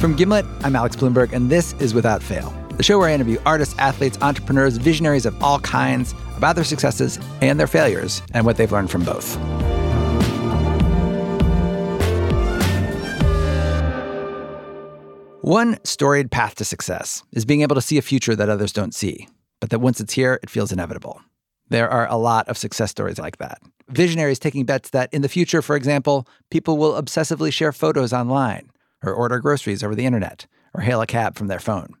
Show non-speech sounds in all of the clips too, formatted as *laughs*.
From Gimlet, I'm Alex Blumberg, and this is Without Fail, the show where I interview artists, athletes, entrepreneurs, visionaries of all kinds about their successes and their failures and what they've learned from both. One storied path to success is being able to see a future that others don't see, but that once it's here, it feels inevitable. There are a lot of success stories like that. Visionaries taking bets that in the future, for example, people will obsessively share photos online or order groceries over the internet, or hail a cab from their phone.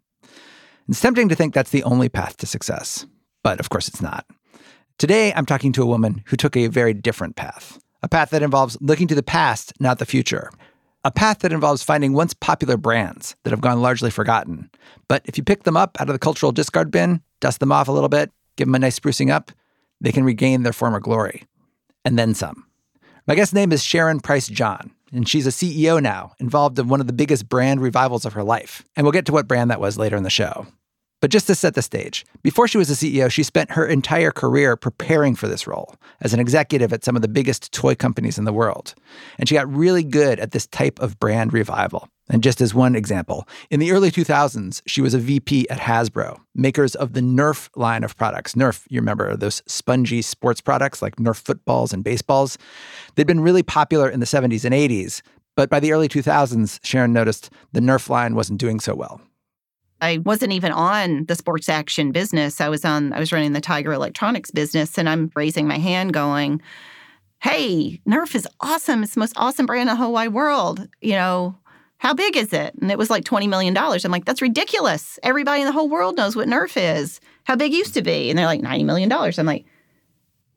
It's tempting to think that's the only path to success, but of course it's not. Today, I'm talking to a woman who took a very different path, a path that involves looking to the past, not the future. A path that involves finding once popular brands that have gone largely forgotten. But if you pick them up out of the cultural discard bin, dust them off a little bit, give them a nice sprucing up, they can regain their former glory. And then some. My guest's name is Sharon Price John and she's a CEO now, involved in one of the biggest brand revivals of her life. And we'll get to what brand that was later in the show. But just to set the stage, before she was a CEO, she spent her entire career preparing for this role as an executive at some of the biggest toy companies in the world. And she got really good at this type of brand revival. And just as one example, in the early 2000s, she was a VP at Hasbro, makers of the Nerf line of products. Nerf, you remember those spongy sports products like Nerf footballs and baseballs? They'd been really popular in the 70s and 80s, but by the early 2000s, Sharon noticed the Nerf line wasn't doing so well. I wasn't even on the sports action business. I was on I was running the Tiger Electronics business and I'm raising my hand going, "Hey, Nerf is awesome. It's the most awesome brand in the whole wide world." You know, how big is it? And it was like $20 million. I'm like, that's ridiculous. Everybody in the whole world knows what Nerf is. How big used to be? And they're like, $90 million. I'm like,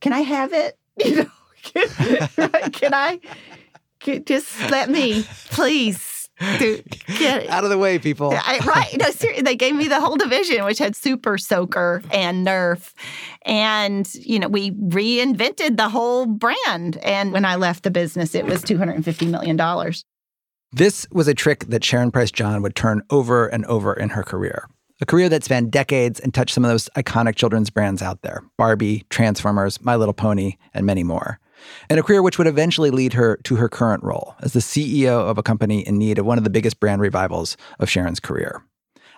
can I have it? *laughs* You know, can, *laughs* can I can, just let me, please? get *laughs* out of the way, people. I, right? No, seriously, they gave me the whole division, which had Super Soaker and Nerf, and you know we reinvented the whole brand. And when I left the business, it was two hundred and fifty million dollars. This was a trick that Sharon Price John would turn over and over in her career. A career that spanned decades and touched some of those iconic children's brands out there Barbie, Transformers, My Little Pony, and many more. And a career which would eventually lead her to her current role as the CEO of a company in need of one of the biggest brand revivals of Sharon's career.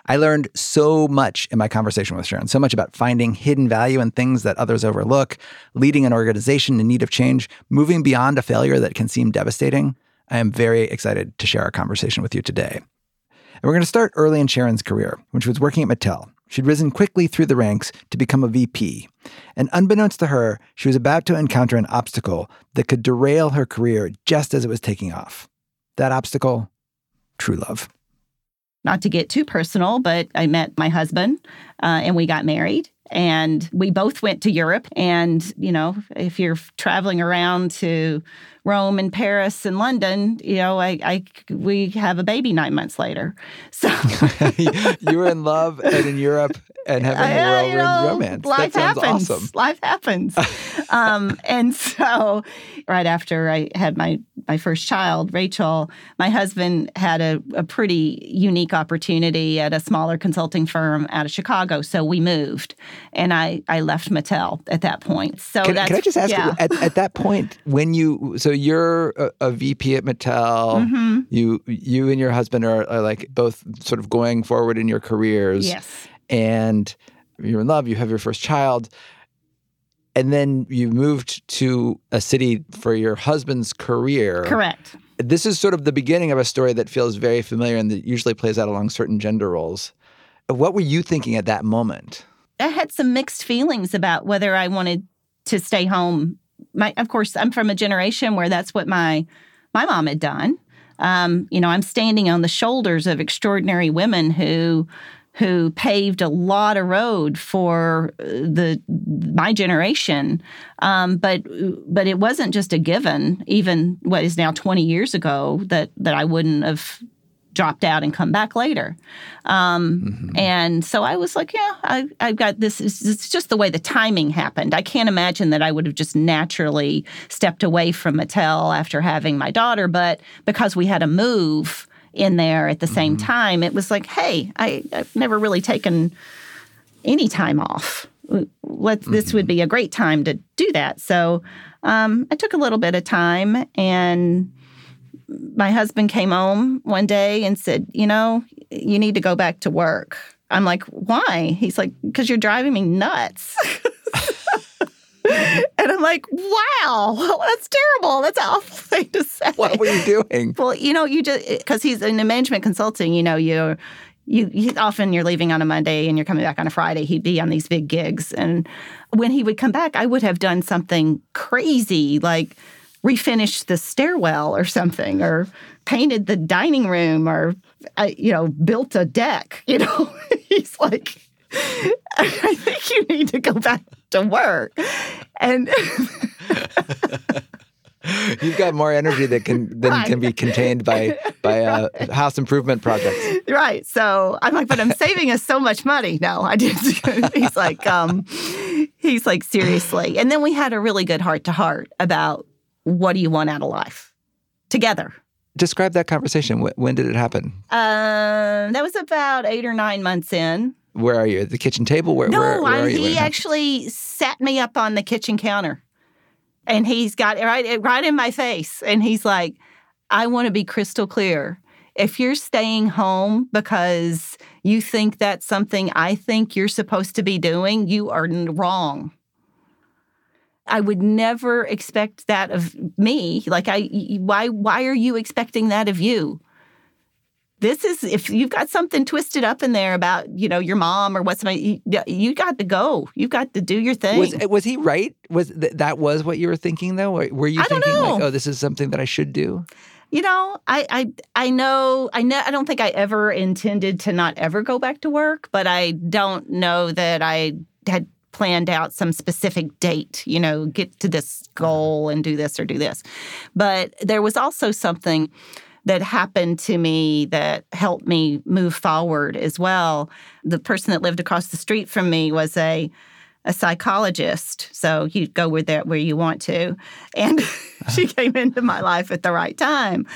I learned so much in my conversation with Sharon, so much about finding hidden value in things that others overlook, leading an organization in need of change, moving beyond a failure that can seem devastating, I am very excited to share our conversation with you today. And we're going to start early in Sharon's career, when she was working at Mattel. She'd risen quickly through the ranks to become a VP. And unbeknownst to her, she was about to encounter an obstacle that could derail her career just as it was taking off. That obstacle, true love. Not to get too personal, but I met my husband uh, and we got married and we both went to Europe. And, you know, if you're traveling around to Rome and Paris and London, you know, I, I we have a baby nine months later. So *laughs* you were in love and in Europe and *laughs* having a you know, romance. Life happens. Awesome. Life happens. *laughs* um, and so, right after I had my my first child, Rachel, my husband had a, a pretty unique opportunity at a smaller consulting firm out of Chicago. So we moved, and I I left Mattel at that point. So can, can I just ask yeah. you, at, at that point when you so you're a, a VP at Mattel, mm-hmm. you you and your husband are, are like both sort of going forward in your careers. Yes and you're in love, you have your first child, and then you moved to a city for your husband's career. Correct. This is sort of the beginning of a story that feels very familiar and that usually plays out along certain gender roles. What were you thinking at that moment? I had some mixed feelings about whether I wanted to stay home. My, of course, I'm from a generation where that's what my my mom had done. Um, you know, I'm standing on the shoulders of extraordinary women who who paved a lot of road for uh, the my generation. Um, but but it wasn't just a given. Even what is now twenty years ago that that I wouldn't have dropped out and come back later. Um, mm-hmm. And so I was like, yeah, I, have got this. It's just the way the timing happened. I can't imagine that I would have just naturally stepped away from Mattel after having my daughter, but because we had a move in there at the mm-hmm. same time, it was like, hey, I, I've never really taken any time off let's this would be a great time to do that. So um, I took a little bit of time, and my husband came home one day and said, "You know, you need to go back to work." I'm like, "Why?" He's like, "Because you're driving me nuts." *laughs* and I'm like, wow, *laughs* that's terrible. That's an awful *laughs* thing to say. What were you doing? Well, you know, you just because he's in management consulting, you know, you're you, you often you're leaving on a Monday and you're coming back on a Friday. He'd be on these big gigs, and when he would come back, I would have done something crazy like refinished the stairwell or something, or painted the dining room, or uh, you know, built a deck. *laughs* You know, he's like, I think you need to go back to work, and. *laughs* You've got more energy that can than Right. can be contained by by uh, *laughs* house improvement projects. Right. So I'm like, but I'm saving us so much money. No, I didn't. he's like, um, he's like, seriously. And then we had a really good heart to heart about what do you want out of life together. Describe that conversation. When did it happen? Um, that was about eight or nine months in. Where are you? At the kitchen table? Where, No, where, where I, are you? he When it happened? actually sat me up on the kitchen counter, and he's got it right right in my face, and he's like, "I want to be crystal clear. If you're staying home because you think that's something I think you're supposed to be doing, you are wrong." I would never expect that of me. Like I why why are you expecting that of you? This is if you've got something twisted up in there about, you know, your mom or what's my you, you got to go. You've got to do your thing. Was was he right? Was th- that was what you were thinking though? Or Were you thinking like, oh, this is something that I should do? you know, I I I know I know I don't think I ever intended to not ever go back to work, but I don't know that I had planned out some specific date, you know, get to this goal and do this or do this. But there was also something that happened to me that helped me move forward as well. The person that lived across the street from me was a a psychologist, so you go with that where you want to, and *laughs* she came into my life at the right time,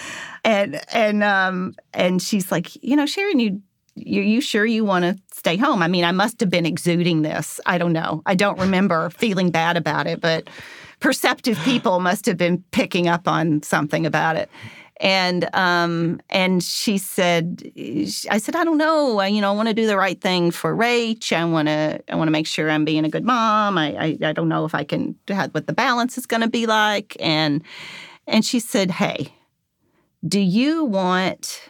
and and um and she's like, you know, Sharon, you you you sure you want to stay home? I mean, I must have been exuding this. I don't know. I don't remember *laughs* feeling bad about it, but perceptive people must have been picking up on something about it. And um, and she said, I said, I don't know. I, you know, I want to do the right thing for Rach. I want to, I want to make sure I'm being a good mom. I, I, I don't know if I can have what the balance is going to be like. And and she said, Hey, do you want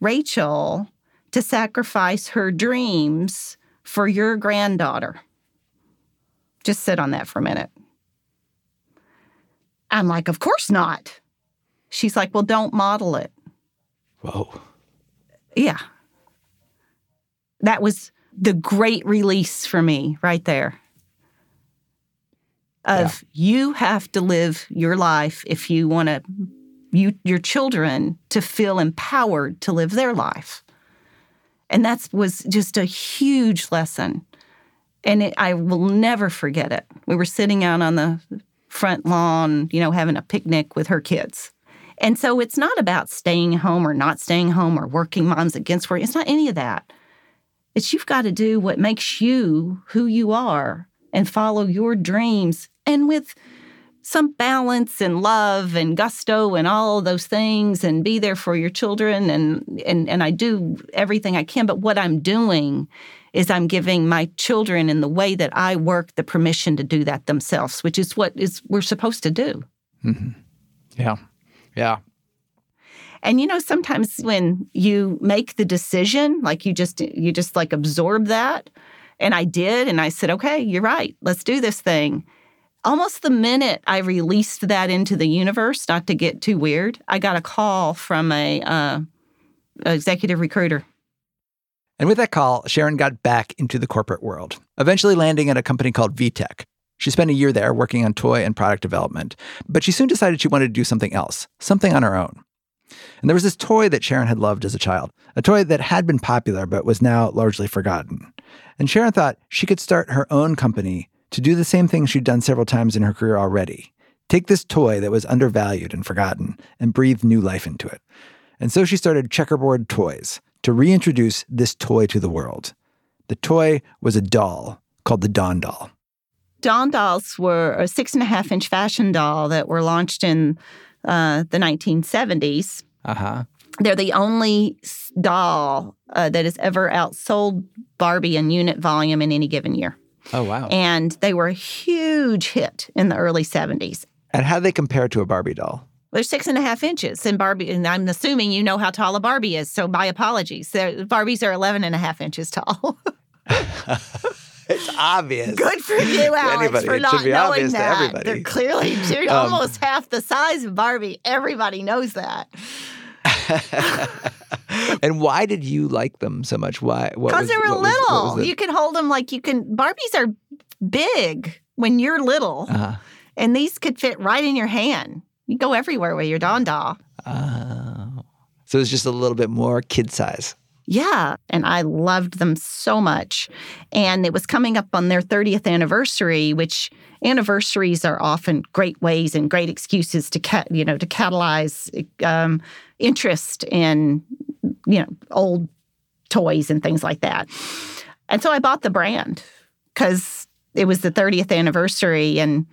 Rachel to sacrifice her dreams for your granddaughter? Just sit on that for a minute. I'm like, Of course not. She's like, Well, don't model it. Whoa. Yeah. That was the great release for me right there. Of you have to live your life if you want to you your children to feel empowered to live their life. And that was just a huge lesson. And it, I will never forget it. We were sitting out on the front lawn, you know, having a picnic with her kids. And so it's not about staying home or not staying home or working moms against work. It's not any of that. It's you've got to do what makes you who you are and follow your dreams and with some balance and love and gusto and all those things and be there for your children and and and I do everything I can but what I'm doing is I'm giving my children in the way that I work the permission to do that themselves which is what is we're supposed to do. Mm-hmm. Yeah. Yeah. And you know, sometimes when you make the decision, like you just you just like absorb that. And I did, and I said, okay, you're right. Let's do this thing. Almost the minute I released that into the universe, not to get too weird, I got a call from a uh, executive recruiter. And with that call, Sharon got back into the corporate world, eventually landing at a company called VTech. She spent a year there working on toy and product development, but she soon decided she wanted to do something else, something on her own. And there was this toy that Sharon had loved as a child, a toy that had been popular but was now largely forgotten. And Sharon thought she could start her own company to do the same thing she'd done several times in her career already take this toy that was undervalued and forgotten and breathe new life into it. And so she started Checkerboard Toys to reintroduce this toy to the world. The toy was a doll called the Dawn doll. Dawn dolls were a six and a half inch fashion doll that were launched in uh, the 1970s. Uh huh. They're the only doll uh, that has ever outsold Barbie in unit volume in any given year. Oh, wow. And they were a huge hit in the early 70s. And how do they compare to a Barbie doll? They're six and a half inches. And Barbie, and I'm assuming you know how tall a Barbie is. So my apologies. They're, Barbies are 11 and a half inches tall. *laughs* it's obvious. Good for you, *laughs* Alex, anybody. for It not knowing that. everybody. They're clearly they're Um, almost half the size of Barbie. Everybody knows that. *laughs* *laughs* and why did you like them so much? Why? Because they were what was- was little. You can hold them like you can. Barbies are big when you're little, Uh-huh. and these could fit right in your hand. You go everywhere with your Dawn doll. Oh. So it's just a little bit more kid size. Yeah. And I loved them so much. And it was coming up on their 30th anniversary, which anniversaries are often great ways and great excuses to cat, you know, to catalyze um, interest in, you know, old toys and things like that. And so I bought the brand because it was the 30th anniversary and,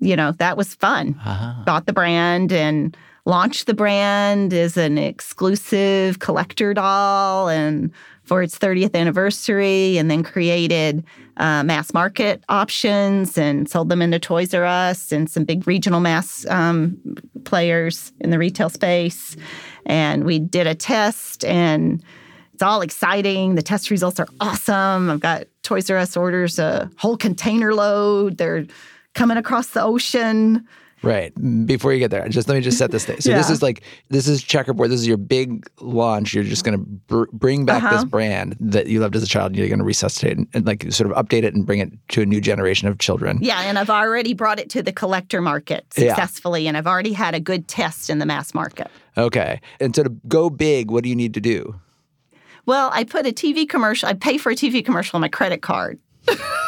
you know, that was fun Uh-huh. bought the brand and launched the brand as an exclusive collector doll and for its 30th anniversary and then created uh, mass market options and sold them into toys r us and some big regional mass um, players in the retail space. And we did a test and it's all exciting. The test results are awesome. I've got toys r us orders a whole container load. They're coming across the ocean Right. Before you get there, just let me just set the stage. So this is like this is checkerboard. This is your big launch. You're just going to br- bring back this Uh-huh. brand that you loved as a child. And You're going to resuscitate and, and like sort of update it and bring it to a new generation of children. Yeah, and I've already brought it to the collector market Yeah. successfully, and I've already had a good test in the mass market. Okay. And so to go big, what do you need to do? Well, I put a TV commercial, I pay for a TV commercial on my credit card. *laughs*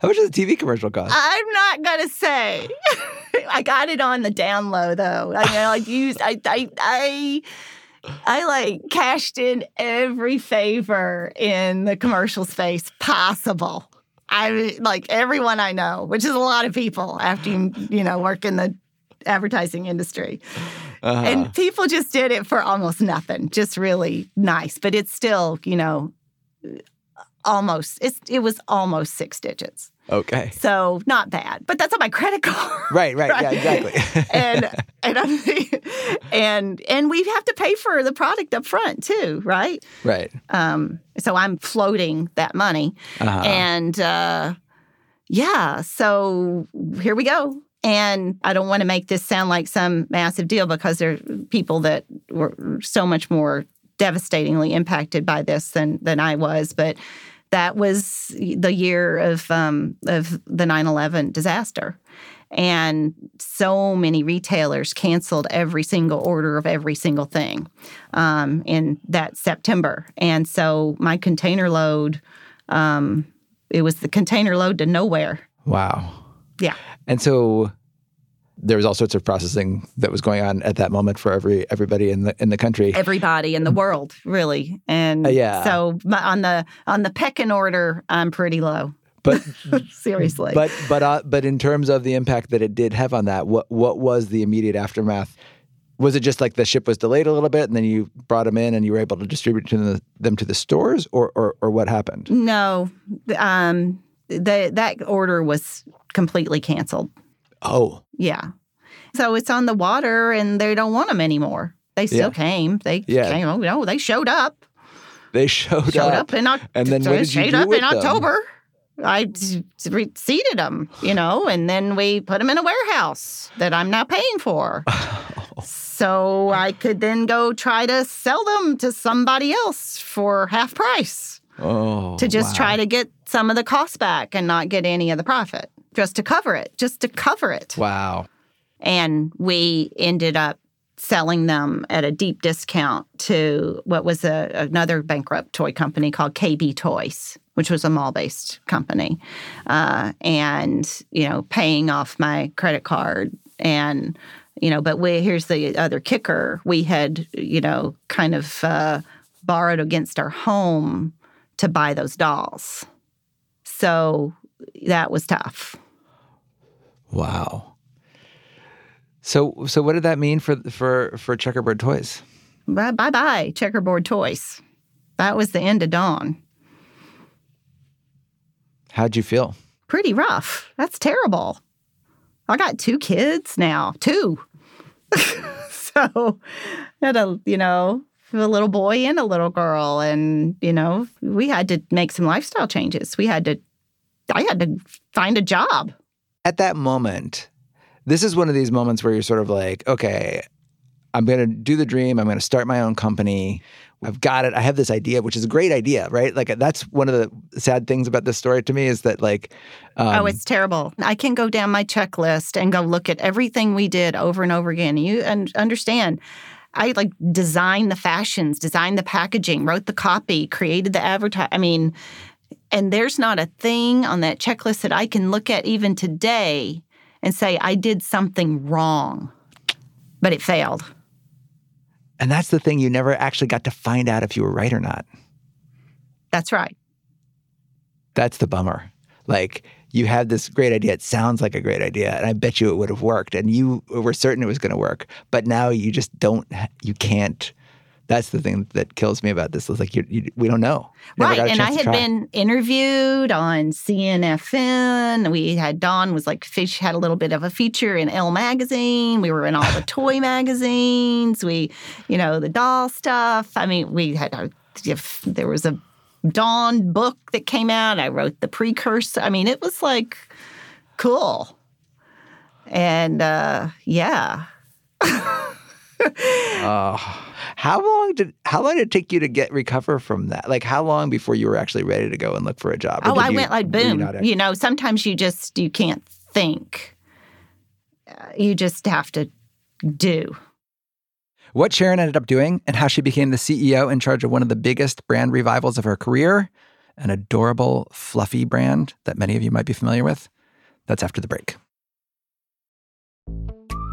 How much does a TV commercial cost? I'm not gonna say. *laughs* I got it on the down low though. I mean, I like used I I I I like cashed in every favor in the commercial space possible. I like everyone I know, which is a lot of people after you you know work in the advertising industry. Uh-huh. And people just did it for almost nothing, just really nice. But it's still, you know, almost it's it was almost six digits. okay. So not bad. But that's on my credit card. *laughs* Right. Right. Yeah. Exactly. *laughs* and and I'm, and and we have to pay for the product up front too, right? right. Um, so I'm floating that money, Uh-huh. and uh, yeah, so here we go. And I don't want to make this sound like some massive deal because there are people that were so much more devastatingly impacted by this than than I was, but that was the year of um, of the 9/11 disaster. And so many retailers canceled every single order of every single thing um, in that September. And so my container load, um, it was the container load to nowhere. Wow. Yeah. And so there was all sorts of processing that was going on at that moment for every everybody in the in the country. Everybody in the world, really. And Uh, yeah. so on the on the pecking order, I'm pretty low. But *laughs* *laughs* Seriously. but but uh, but in terms of the impact that it did have on that, what what was the immediate aftermath? Was it just like the ship was delayed a little bit, and then you brought them in, and you were able to distribute to the, them to the stores, or, or or what happened? no, um, the, that order was completely canceled. Oh, Yeah. So it's on the water and they don't want them anymore. They still Yeah. came. They Yeah. came. Oh, no, they showed up. they showed, Showed up. up, in October. And then what did showed up in them? October. I seeded them, you know, and then we put them in a warehouse that I'm not paying for. *laughs* so I could then go try to sell them to somebody else for half price Oh, to just wow. try to get some of the cost back and not get any of the profit, just to cover it, just to cover it. Wow. And we ended up selling them at a deep discount to what was a, another bankrupt toy company called KB Toys, which was a mall based company. Uh, and, you know, paying off my credit card. And, you know, but we, here's the other kicker we had, you know, kind of uh, borrowed against our home to buy those dolls. So that was tough. Wow. So so what did that mean for for for checkerboard toys? Bye bye bye, checkerboard toys. That was the end of Dawn. How'd you feel? Pretty rough. That's terrible. I got two kids now, two. *laughs* so I had a, you know, a little boy and a little girl. And, you know, we had to make some lifestyle changes. We had to, I had to find a job. At that moment, this is one of these moments where you're sort of like, okay, I'm going to do the dream. I'm going to start my own company. I've got it. I have this idea, which is a great idea, right? Like that's one of the sad things about this story to me is that like, um, oh, it's terrible. I can go down my checklist and go look at everything we did over and over again. You and understand. I like designed the fashions, designed the packaging, wrote the copy, created the advertise. I mean, and there's not a thing on that checklist that I can look at even today and say I did something wrong, but it failed. And that's the thing you never actually got to find out if you were right or not. That's right. That's the bummer. Like you had this great idea. It sounds like a great idea, and I bet you it would have worked, and you were certain it was going to work. But now you just don't. You can't. That's the thing that kills me about this. Is like you, you, we don't know. Never right, and I had been interviewed on CNFN. We had Dawn was like Fish had a little bit of a feature in Elle magazine. We were in all the *laughs* toy magazines. We, you know, the doll stuff. I mean, we had our. If there was a Dawn book that came out. I wrote the precursor. I mean, it was like cool. And uh, yeah. uh, *laughs* how long did how long did it take you to get recover from that? Like how long before you were actually ready to go and look for a job? oh, I you, went like boom. You, you, know, sometimes you just you can't think. Uh, you just have to do. What Sharon ended up doing and how she became the CEO in charge of one of the biggest brand revivals of her career, an adorable, fluffy brand that many of you might be familiar with. That's after the break.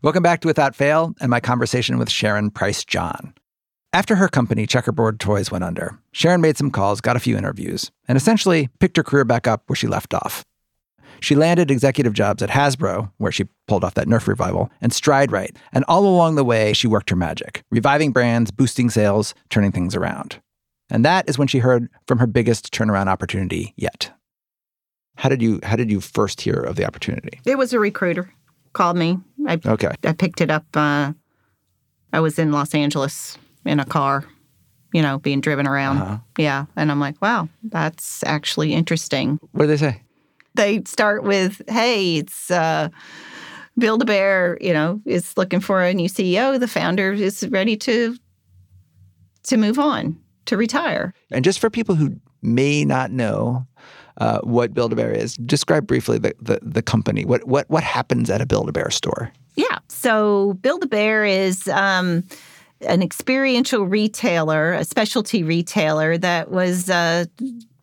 Welcome back to Without Fail and my conversation with Sharon Price John. After her company, Checkerboard Toys, went under, Sharon made some calls, got a few interviews, and essentially picked her career back up where she left off. She landed executive jobs at Hasbro, where she pulled off that Nerf revival, and Stride Rite. And all along the way, she worked her magic, reviving brands, boosting sales, turning things around. And that is when she heard from her biggest turnaround opportunity yet. How did you how did you first hear of the opportunity? It was a recruiter called me. I, okay. I picked it up. Uh, I was in Los Angeles in a car, you know, being driven around. Uh-huh. Yeah. And I'm like, wow, that's actually interesting. What do they say? They start with, hey, it's uh, Build a Bear, you know, is looking for a new CEO. The founder is ready to to move on, to retire. And just for people who may not know uh, what Build a Bear is, describe briefly the, the, the company. What what what happens at a Build a Bear store? Yeah. So Build a Bear is um, an experiential retailer, a specialty retailer that was uh,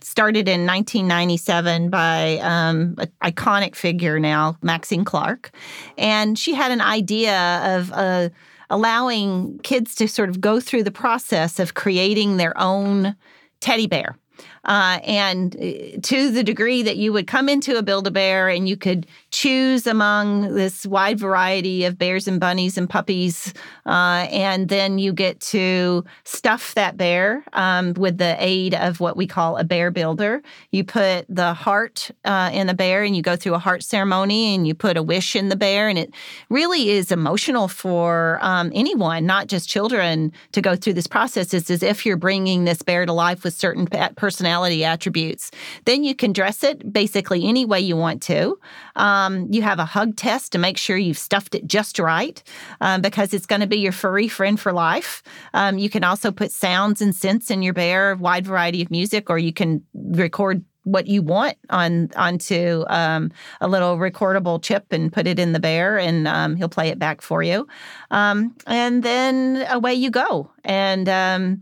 started in 1997 by um, an iconic figure now, Maxine Clark. And she had an idea of uh, allowing kids to sort of go through the process of creating their own teddy bear. Uh, and uh, to the degree that you would come into a Build a Bear and you could choose among this wide variety of bears and bunnies and puppies, uh, and then you get to stuff that bear um, with the aid of what we call a bear builder. You put the heart uh, in the bear and you go through a heart ceremony and you put a wish in the bear. And it really is emotional for um, anyone, not just children, to go through this process. It's as if you're bringing this bear to life with certain personality attributes. Then you can dress it basically any way you want to. Um, you have a hug test to make sure you've stuffed it just right um, because it's going to be your furry friend for life. Um, you can also put sounds and scents in your bear, wide variety of music, or you can record what you want on onto um, a little recordable chip and put it in the bear, and um, he'll play it back for you. Um, and then away you go, and um,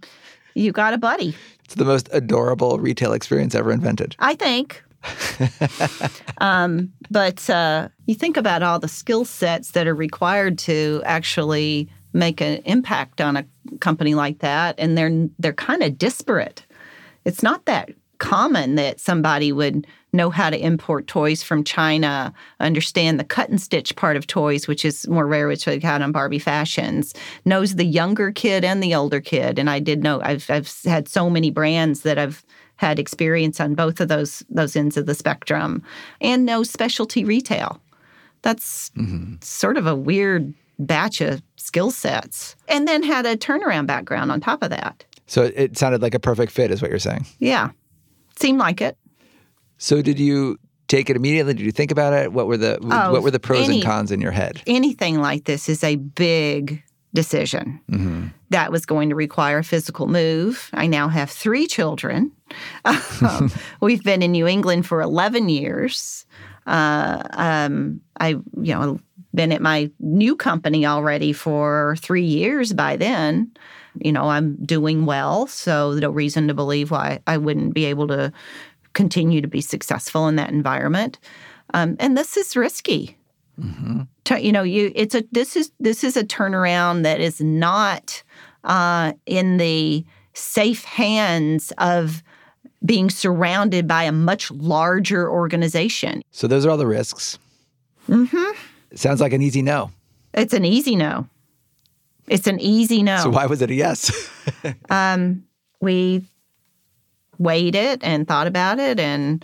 you got a buddy. It's the most adorable retail experience ever invented. I think. *laughs* um, but uh, you think about all the skill sets that are required to actually make an impact on a company like that, and they're they're kind of disparate. It's not that common that somebody would know how to import toys from China, understand the cut and stitch part of toys, which is more rare, which I had on Barbie Fashions, knows the younger kid and the older kid. And I did know I've I've had so many brands that I've had experience on both of those those ends of the spectrum, and knows specialty retail. That's mm-hmm. sort of a weird batch of skill sets, and then had a turnaround background on top of that. So it sounded like a perfect fit, is what you're saying. Yeah. Seemed like it. So did you take it immediately? Did you think about it? What were the oh, what were the pros any, and cons in your head? Anything like this is a big decision mm-hmm. that was going to require a physical move. I now have three children. *laughs* um, we've been in New England for 11 years. Uh, um, I, you know, been at my new company already for three years by then you know, I'm doing well, so no reason to believe why I wouldn't be able to continue to be successful in that environment. Um, and this is risky. Mm-hmm. To, you know, you it's a this is this is a turnaround that is not uh, in the safe hands of being surrounded by a much larger organization. So those are all the risks. Mm-hmm. Sounds like an easy no. It's an easy no. It's an easy no. So why was it a yes? *laughs* um, we weighed it and thought about it, and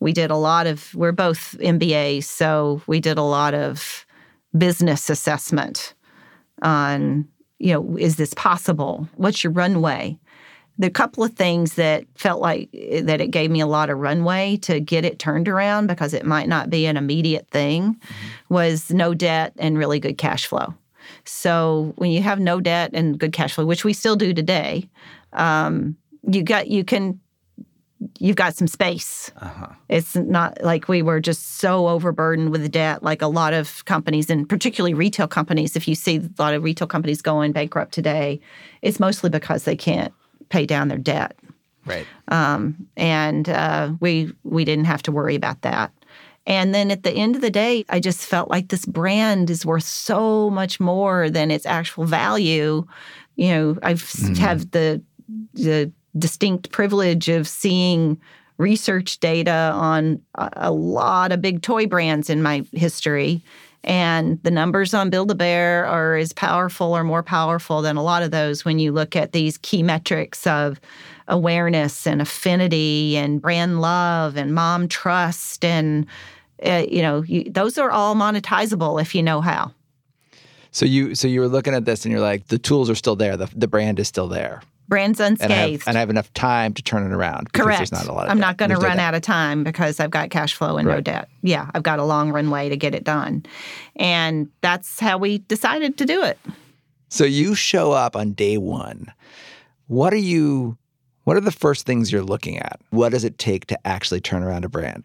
we did a lot of. We're both MBAs, so we did a lot of business assessment on. You know, is this possible? What's your runway? The couple of things that felt like eh, that it gave me a lot of runway to get it turned around because it might not be an immediate thing mm-hmm. was no debt and really good cash flow. So when you have no debt and good cash flow, which we still do today, um, you got you can you've got some space. Uh-huh. It's not like we were just so overburdened with debt, like a lot of companies, and particularly retail companies. If you see a lot of retail companies going bankrupt today, it's mostly because they can't pay down their debt. Right. Um, and uh, we we didn't have to worry about that. And then at the end of the day, I just felt like this brand is worth so much more than its actual value. You know, I mm. have the the distinct privilege of seeing research data on a, a lot of big toy brands in my history. And the numbers on Build a Bear are as powerful or more powerful than a lot of those when you look at these key metrics of awareness and affinity and brand love and mom trust and uh, you know, you, those are all monetizable if you know how. So you so you were looking at this and you're like, the tools are still there, the the brand is still there. Brand's unscathed, and I have, and I have enough time to turn it around. Correct. There's not a lot. I'm debt. not going to run no out of time because I've got cash flow and right. no debt. Yeah, I've got a long runway to get it done, and that's how we decided to do it. So you show up on day one. What are you? What are the first things you're looking at? What does it take to actually turn around a brand?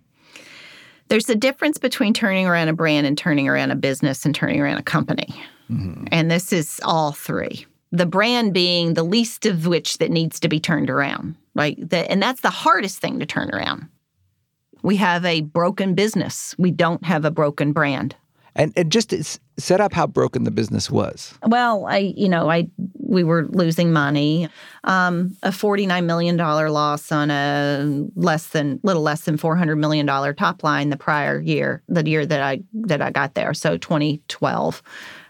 There's a difference between turning around a brand and turning around a business and turning around a company. Mm-hmm. And this is all three. The brand being the least of which that needs to be turned around. Right? The, and that's the hardest thing to turn around. We have a broken business. We don't have a broken brand. And, and just set up how broken the business was. Well, I, you know, I we were losing money, um, a forty nine million dollar loss on a less than little less than four hundred million dollar top line the prior year, the year that I that I got there, so twenty twelve,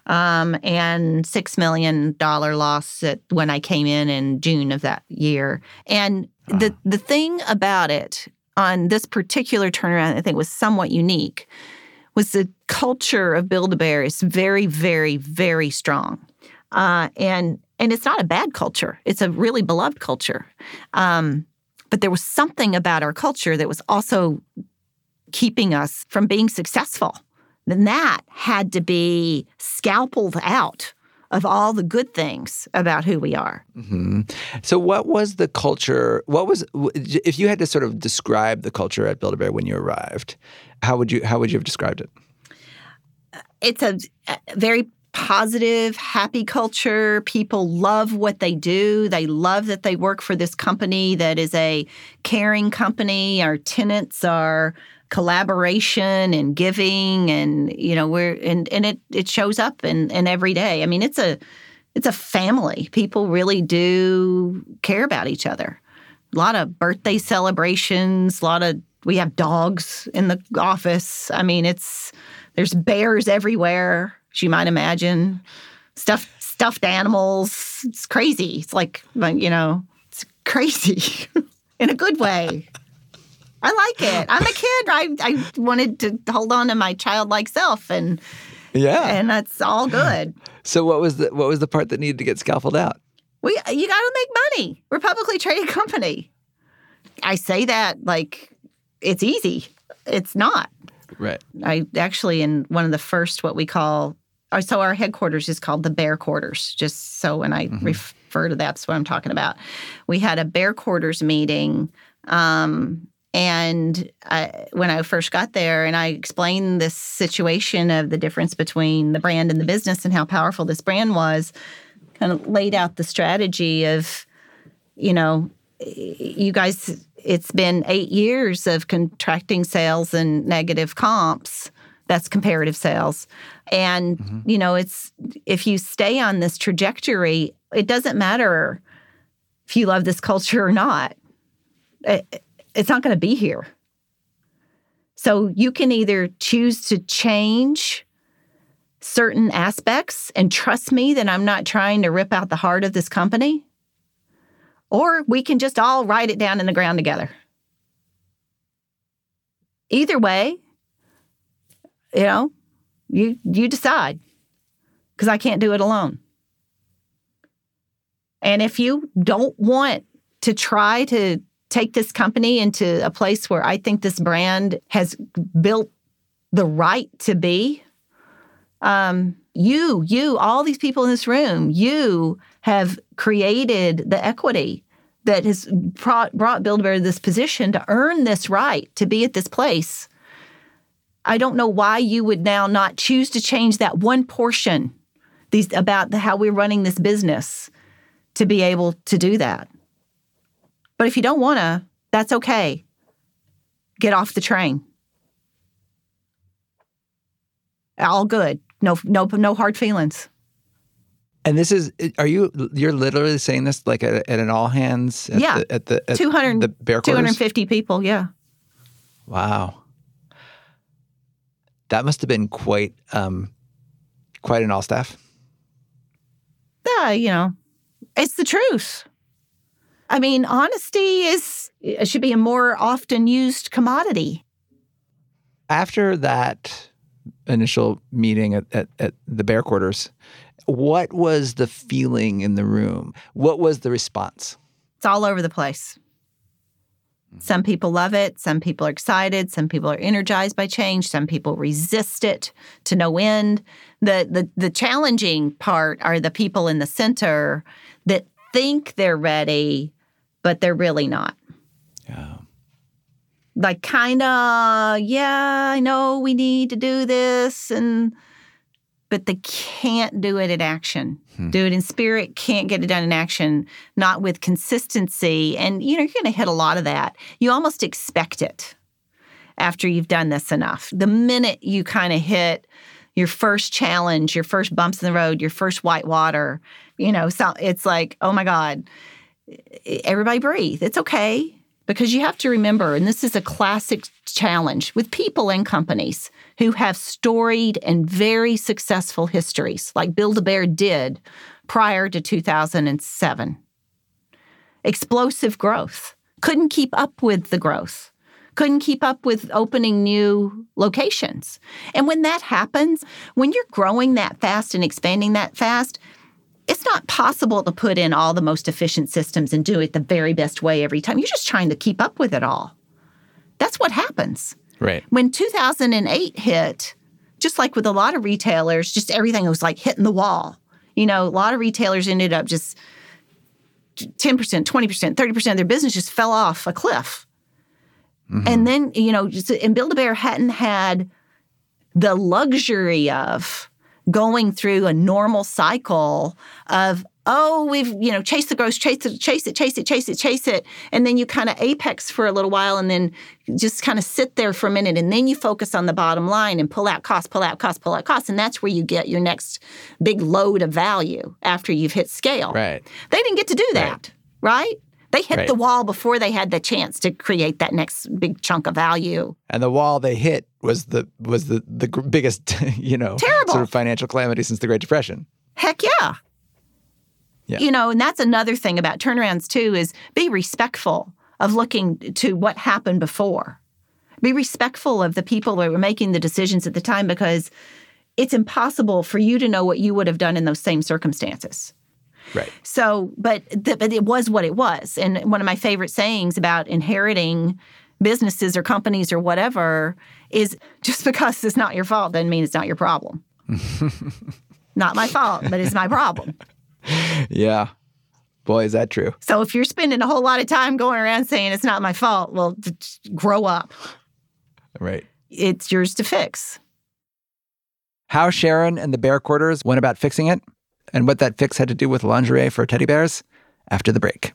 um, and six million dollar loss at, when I came in in June of that year. And the the thing about it on this particular turnaround, I think, was somewhat unique was the culture of Build-A-Bear is very, very, very strong, uh, and and it's not a bad culture. It's a really beloved culture, um, but there was something about our culture that was also keeping us from being successful. Then that had to be scalpeled out of all the good things about who we are. hmm So, what was the culture? What was if you had to sort of describe the culture at Build a Bear when you arrived? How would you how would you have described it? it's a, a very positive, happy culture. People love what they do. They love that they work for this company that is a caring company. Our tenants are collaboration and giving and you know we're and, and it it shows up in, in every day. I mean it's a it's a family. People really do care about each other. A lot of birthday celebrations, a lot of we have dogs in the office. I mean it's there's bears everywhere, as you might imagine. Stuffed stuffed animals. It's crazy. It's like you know, it's crazy *laughs* in a good way. I like it. I'm a *gasps* kid. I I wanted to hold on to my childlike self, and Yeah. and that's all good. so, what was the what was the part that needed to get scaffolded out? We you got to make money. We're a publicly traded company. I say that like it's easy. It's not. Right. I actually in one of the first what we call uh, so our headquarters is called the Bear Quarters. Just so when I refer to that's what I'm talking about. We had a Bear Quarters meeting, um, and I, when I first got there, and I explained this situation of the difference between the brand and the business and how powerful this brand was, kind of laid out the strategy of, you know, you guys it's been eight years of contracting sales and negative comps. That's comparative sales. And mm-hmm. you know it's if you stay on this trajectory it doesn't matter if you love this culture or not. It- it's not going to be here so you can either choose to change certain aspects and trust me that i'm not trying to rip out the heart of this company or we can just all write it down in the ground together. Either way, you know, you you decide because I can't do it alone. And if you don't want to try to take this company into a place where I think this brand has built the right to be, um, you, you, all these people in this room, you have created the equity that has brought, brought Build-A-Bear to this position to earn this right to be at this place. I don't know why you would now not choose to change that one portion these about the, how we're running this business to be able to do that. But if you don't want to, that's okay. Get off the train. All good. No, no, no hard feelings. And this is are you you're literally saying this like at, at an all hands at Yeah. the, at the at 200 the bear quarters? 250 people, yeah. Wow. That must have been quite um quite an all staff. Yeah, you know, it's the truth. I mean, honesty is should be a more often used commodity. After that initial meeting at, at, at the bear quarters, what was the feeling in the room? What was the response? It's all over the place. Some people love it. Some people are excited. Some people are energized by change. Some people resist it to no end. The, the, the challenging part are the people in the center that think they're ready, but they're really not. Yeah. like kind of yeah i know we need to do this and but they can't do it in action do it in spirit can't get it done in action not with consistency and you know you're going to hit a lot of that you almost expect it after you've done this enough the minute you kind of hit your first challenge, your first bumps in the road, your first white water. You know, so it's like, oh my God, everybody breathe. It's okay. Because you have to remember, and this is a classic challenge with people and companies who have storied and very successful histories, like Build a Bear did prior to 2007. Explosive growth, couldn't keep up with the growth couldn't keep up with opening new locations. And when that happens, when you're growing that fast and expanding that fast, it's not possible to put in all the most efficient systems and do it the very best way every time. You're just trying to keep up with it all. That's what happens. Right. When 2008 hit, just like with a lot of retailers, just everything was like hitting the wall. You know, a lot of retailers ended up just 10%, 20%, 30% of their business just fell off a cliff. Mm-hmm. And then, you know, and Build a Bear hadn't had the luxury of going through a normal cycle of oh we've you know chase the growth chase it chase it chase it chase it chase it and then you kind of apex for a little while and then just kind of sit there for a minute and then you focus on the bottom line and pull out cost pull out cost pull out cost and that's where you get your next big load of value after you've hit scale right they didn't get to do that right, right? They hit right. the wall before they had the chance to create that next big chunk of value. And the wall they hit was the was the the biggest, *laughs* you know, terrible sort of financial calamity since the Great Depression. Heck yeah. Yeah. You know, and that's another thing about turnarounds too is be respectful of looking to what happened before. Be respectful of the people that were making the decisions at the time because it's impossible for you to know what you would have done in those same circumstances. Right. So, but th- but it was what it was. And one of my favorite sayings about inheriting businesses or companies or whatever is just *laughs* because it's not your fault doesn't mean it's not your problem. *laughs* not my fault, but it's my problem. Yeah. Boy, is that true. So if you're spending a whole lot of time going around saying it's not my fault, well, grow up. Right. It's yours to fix. How Sharon and the Bear Quarters went about fixing it and what that fix had to do with lingerie for teddy bears after the break.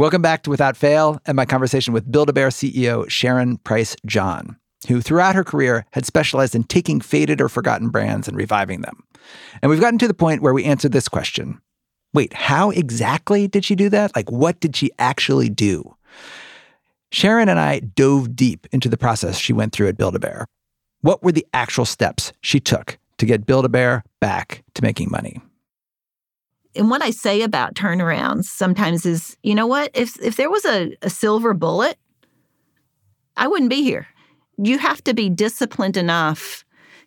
Welcome back to Without Fail and my conversation with Build a Bear CEO Sharon Price John, who throughout her career had specialized in taking faded or forgotten brands and reviving them. And we've gotten to the point where we answered this question Wait, how exactly did she do that? Like, what did she actually do? Sharon and I dove deep into the process she went through at Build a Bear. What were the actual steps she took to get Build a Bear back to making money. And what I say about turnarounds sometimes is, you know what? If if there was a, a silver bullet, I wouldn't be here. You have to be disciplined enough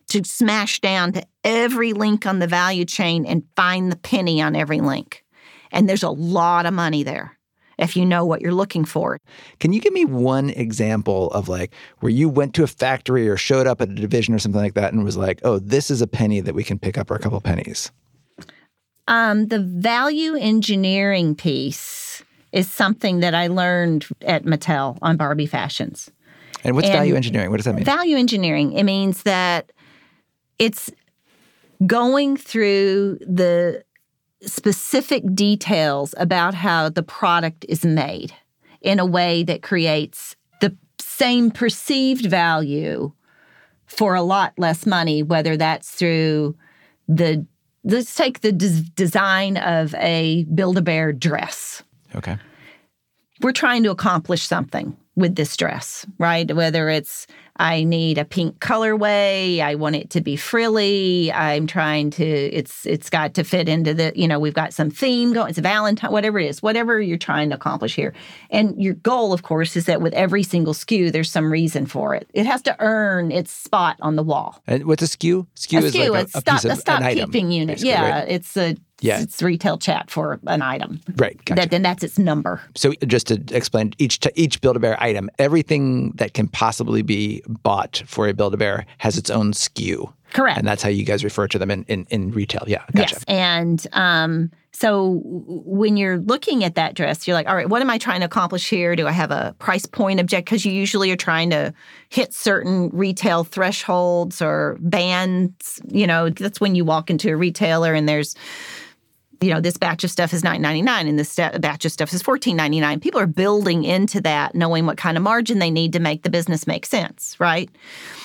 to smash down to every link on the value chain and find the penny on every link. And there's a lot of money there if you know what you're looking for. Can you give me one example of like where you went to a factory or showed up at a division or something like that and was like, oh, this is a penny that we can pick up or a couple pennies? Um, the value engineering piece is something that I learned at Mattel on Barbie Fashions. And what's and value engineering? What does that mean? Value engineering, it means that it's going through the specific details about how the product is made in a way that creates the same perceived value for a lot less money, whether that's through the let's take the des- design of a Build a Bear dress. Okay. We're trying to accomplish something with this dress, right? Whether it's I need a pink colorway, I want it to be frilly, I'm trying to it's it's got to fit into the, you know, we've got some theme going, it's a Valentine, whatever it is, whatever you're trying to accomplish here. And your goal, of course, is that with every single SKU, there's some reason for it. It has to earn its spot on the wall. And what's a SKU? SKU, a is like a, a, stop, a stock keeping item, unit. Yeah, right? it's a yeah. it's retail chat for an item. Right. Gotcha. That, then that's its number. So just to explain, each t- each Build a Bear item, everything that can possibly be bought for a Build a Bear has its own SKU. Correct. And that's how you guys refer to them in in, in retail. Yeah. Gotcha. Yes. And um, so when you're looking at that dress, you're like, all right, what am I trying to accomplish here? Do I have a price point object? Because you usually are trying to hit certain retail thresholds or bands. You know, that's when you walk into a retailer and there's you know, this batch of stuff is $9.99 and this batch of stuff is $14.99. People are building into that, knowing what kind of margin they need to make the business make sense, right?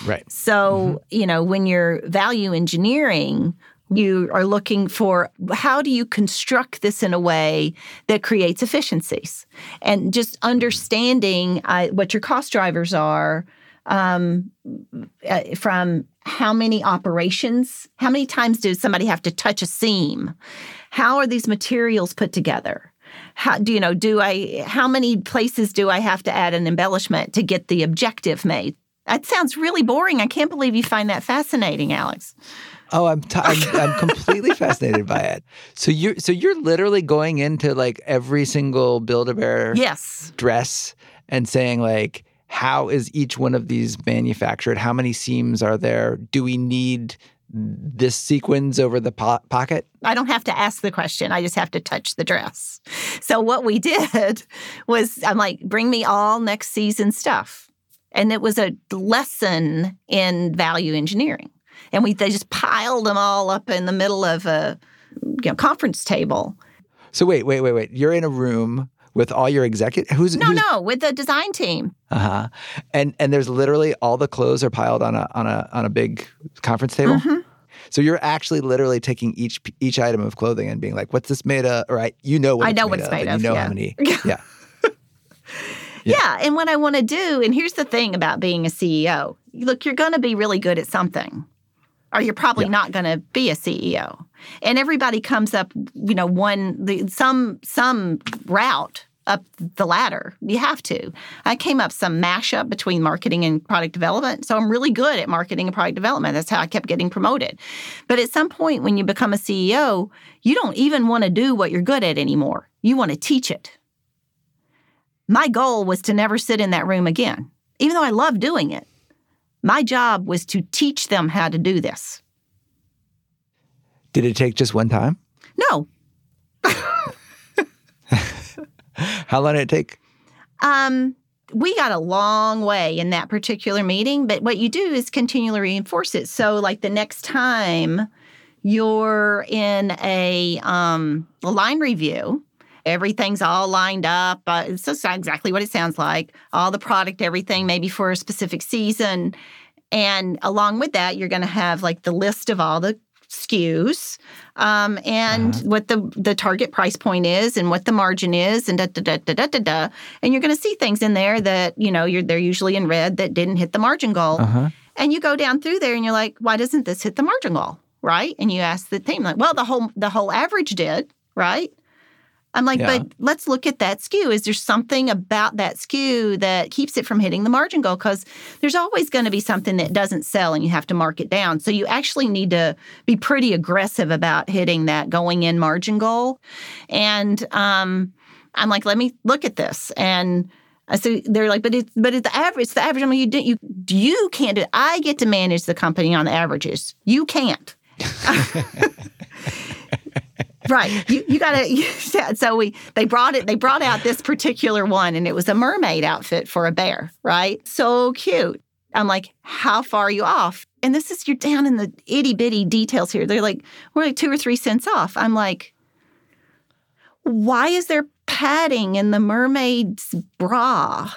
Right. So, mm-hmm. you know, when you're value engineering, you are looking for how do you construct this in a way that creates efficiencies and just understanding uh, what your cost drivers are um, uh, from how many operations, how many times does somebody have to touch a seam? How are these materials put together? How do you know, do I how many places do I have to add an embellishment to get the objective made? That sounds really boring. I can't believe you find that fascinating, Alex. Oh, I'm, t- I'm I'm *laughs* completely fascinated by it. So you're so you're literally going into like every single Build a Bear yes dress and saying like how is each one of these manufactured? How many seams are there? Do we need this sequins over the po- pocket? I don't have to ask the question. I just have to touch the dress. So what we *laughs* did was I'm like, bring me all next season stuff. And it was a lesson in value engineering. And we they just piled them all up in the middle of a you know, conference table. So wait, wait, wait, wait. You're in a room with all your executive who's no who's, no with the design team. Uh-huh. And and there's literally all the clothes are piled on a on a on a big conference table? Mm-hmm. so you're actually literally taking each each item of clothing and being like what's this made of? Right? You know what i know what it's made of, of you know yeah. how many. Yeah. *laughs* Yeah. yeah and what i want to do and here's the thing about being a ceo look you're going to be really good at something or you're probably yeah. not going to be a ceo and everybody comes up you know one the, some some route up the ladder. You have to. I came up some mashup between marketing and product development. So I'm really good at marketing and product development. That's how I kept getting promoted. But at some point, when you become a CEO, you don't even want to do what you're good at anymore. You want to teach it. My goal was to never sit in that room again, even though I love doing it. My job was to teach them how to do this. Did it take just one time? No, *laughs* *laughs* How long did it take? Um, we got a long way in that particular meeting, but what you do is continually reinforce it. So, like the next time you're in a, um, a line review, everything's all lined up. Uh, it's just exactly what it sounds like. All the product, everything, maybe for a specific season. And along with that, you're going to have like the list of all the SKUs um, and uh-huh. what the the target price point is and what the margin is and da da da da da da. da. And you're going to see things in there that you know you're they're usually in red that didn't hit the margin goal. Uh-huh. And you go down through there and you're like, why doesn't this hit the margin goal? Right? And you ask the team like, well, the whole the whole average did, right? I'm like, yeah. but let's look at that SKU. Is there something about that SKU that keeps it from hitting the margin goal? Because there's always going to be something that doesn't sell and you have to mark it down. So you actually need to be pretty aggressive about hitting that going in margin goal. And um, I'm like, let me look at this. And I so they're like, but it's but it's the average. It's the average. I mean, you you you can't do. It. I get to manage the company on the averages. You can't. *laughs* *laughs* right. You you gotta. *laughs* So we they brought it. They brought out this particular one, and it was a mermaid outfit for a bear. Right. So cute. I'm like, how far are you off? And this is you're down in the itty bitty details here. They're like, we're like two or three cents off. I'm like, why is there padding in the mermaid's bra?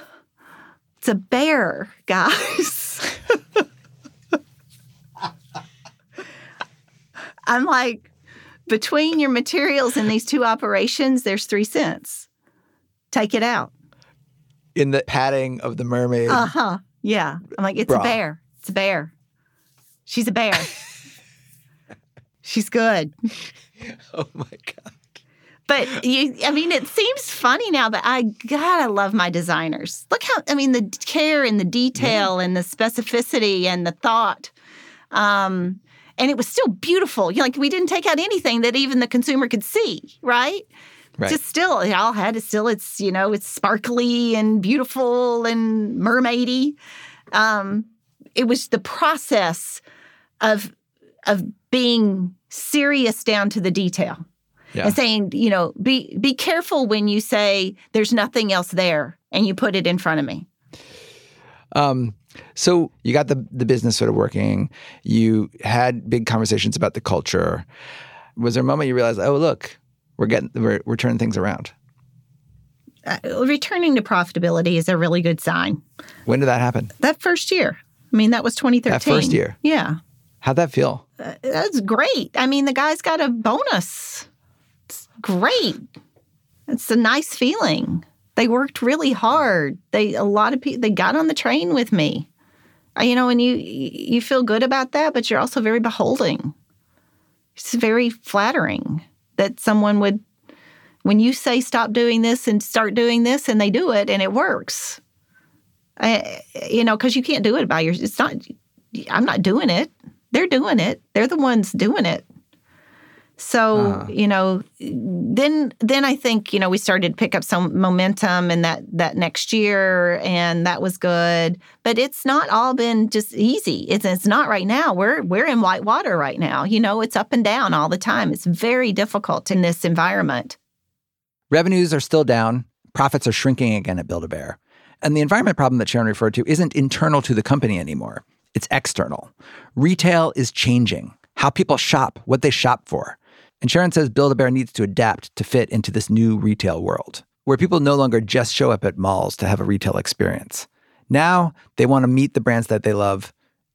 It's a bear, guys. *laughs* I'm like, between your materials and these two operations, there's three cents. Take it out. In the padding of the mermaid. Uh huh. Yeah. I'm like, it's bra. a bear. It's a bear. She's a bear. *laughs* She's good. Oh my God. But you, I mean, it seems funny now, but I gotta love my designers. Look how, I mean, the care and the detail yeah. and the specificity and the thought. Um, and it was still beautiful. You know, like we didn't take out anything that even the consumer could see, right? Right. Just still, it all had it still. It's you know, it's sparkly and beautiful and mermaidy. Um, it was the process of of being serious down to the detail yeah. and saying, you know, be be careful when you say there's nothing else there and you put it in front of me. Um, so you got the the business sort of working. You had big conversations about the culture. Was there a moment you realized, oh look, we're getting we're, we're turning things around. Uh, returning to profitability is a really good sign. When did that happen? That first year. I mean, that was 2013. That first year. Yeah. How'd that feel? Uh, that's great. I mean, the guy's got a bonus. It's great. It's a nice feeling. They worked really hard. They a lot of people they got on the train with me. You know, and you you feel good about that, but you're also very beholding. It's very flattering that someone would when you say stop doing this and start doing this and they do it and it works I, you know because you can't do it by yourself it's not i'm not doing it they're doing it they're the ones doing it so uh you know then then i think you know we started to pick up some momentum in that that next year and that was good. But it's not all been just easy. It's, it's not right now. We're we're in white water right now. You know it's up and down all the time. It's very difficult in this environment. Revenues are still down, profits are shrinking again at Build a Bear. And the environment problem that Sharon referred to isn't internal to the company anymore, it's external. Retail is changing, how people shop, what they shop for. And Sharon says Build a Bear needs to adapt to fit into this new retail world, where people no longer just show up at malls to have a retail experience. Now they want to meet the brands that they love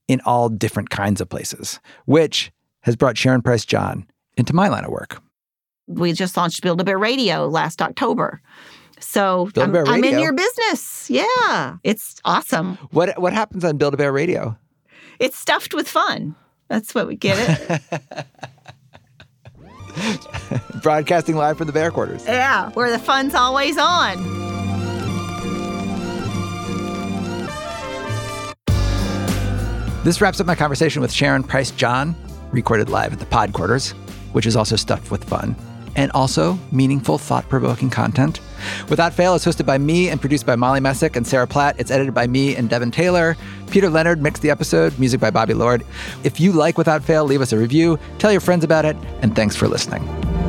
in all different kinds of places, which has brought Sharon Price John into my line of work we just launched Build a Bear Radio last October. So I'm, I'm, in your business. Yeah, it's awesome. What what happens on Build a Bear Radio? It's stuffed with fun. That's what we get it. *laughs* *laughs* Broadcasting live from the Bear Quarters. Yeah, where the fun's always on. This wraps up my conversation with Sharon Price John, recorded live at the Pod Quarters, which is also stuffed with fun and also meaningful, thought provoking content. Without Fail is hosted by me and produced by Molly Messick and Sarah Platt. It's edited by me and Devon Taylor. Peter Leonard mixed the episode, music by Bobby Lord. If you like Without Fail, leave us a review, tell your friends about it, and thanks for listening.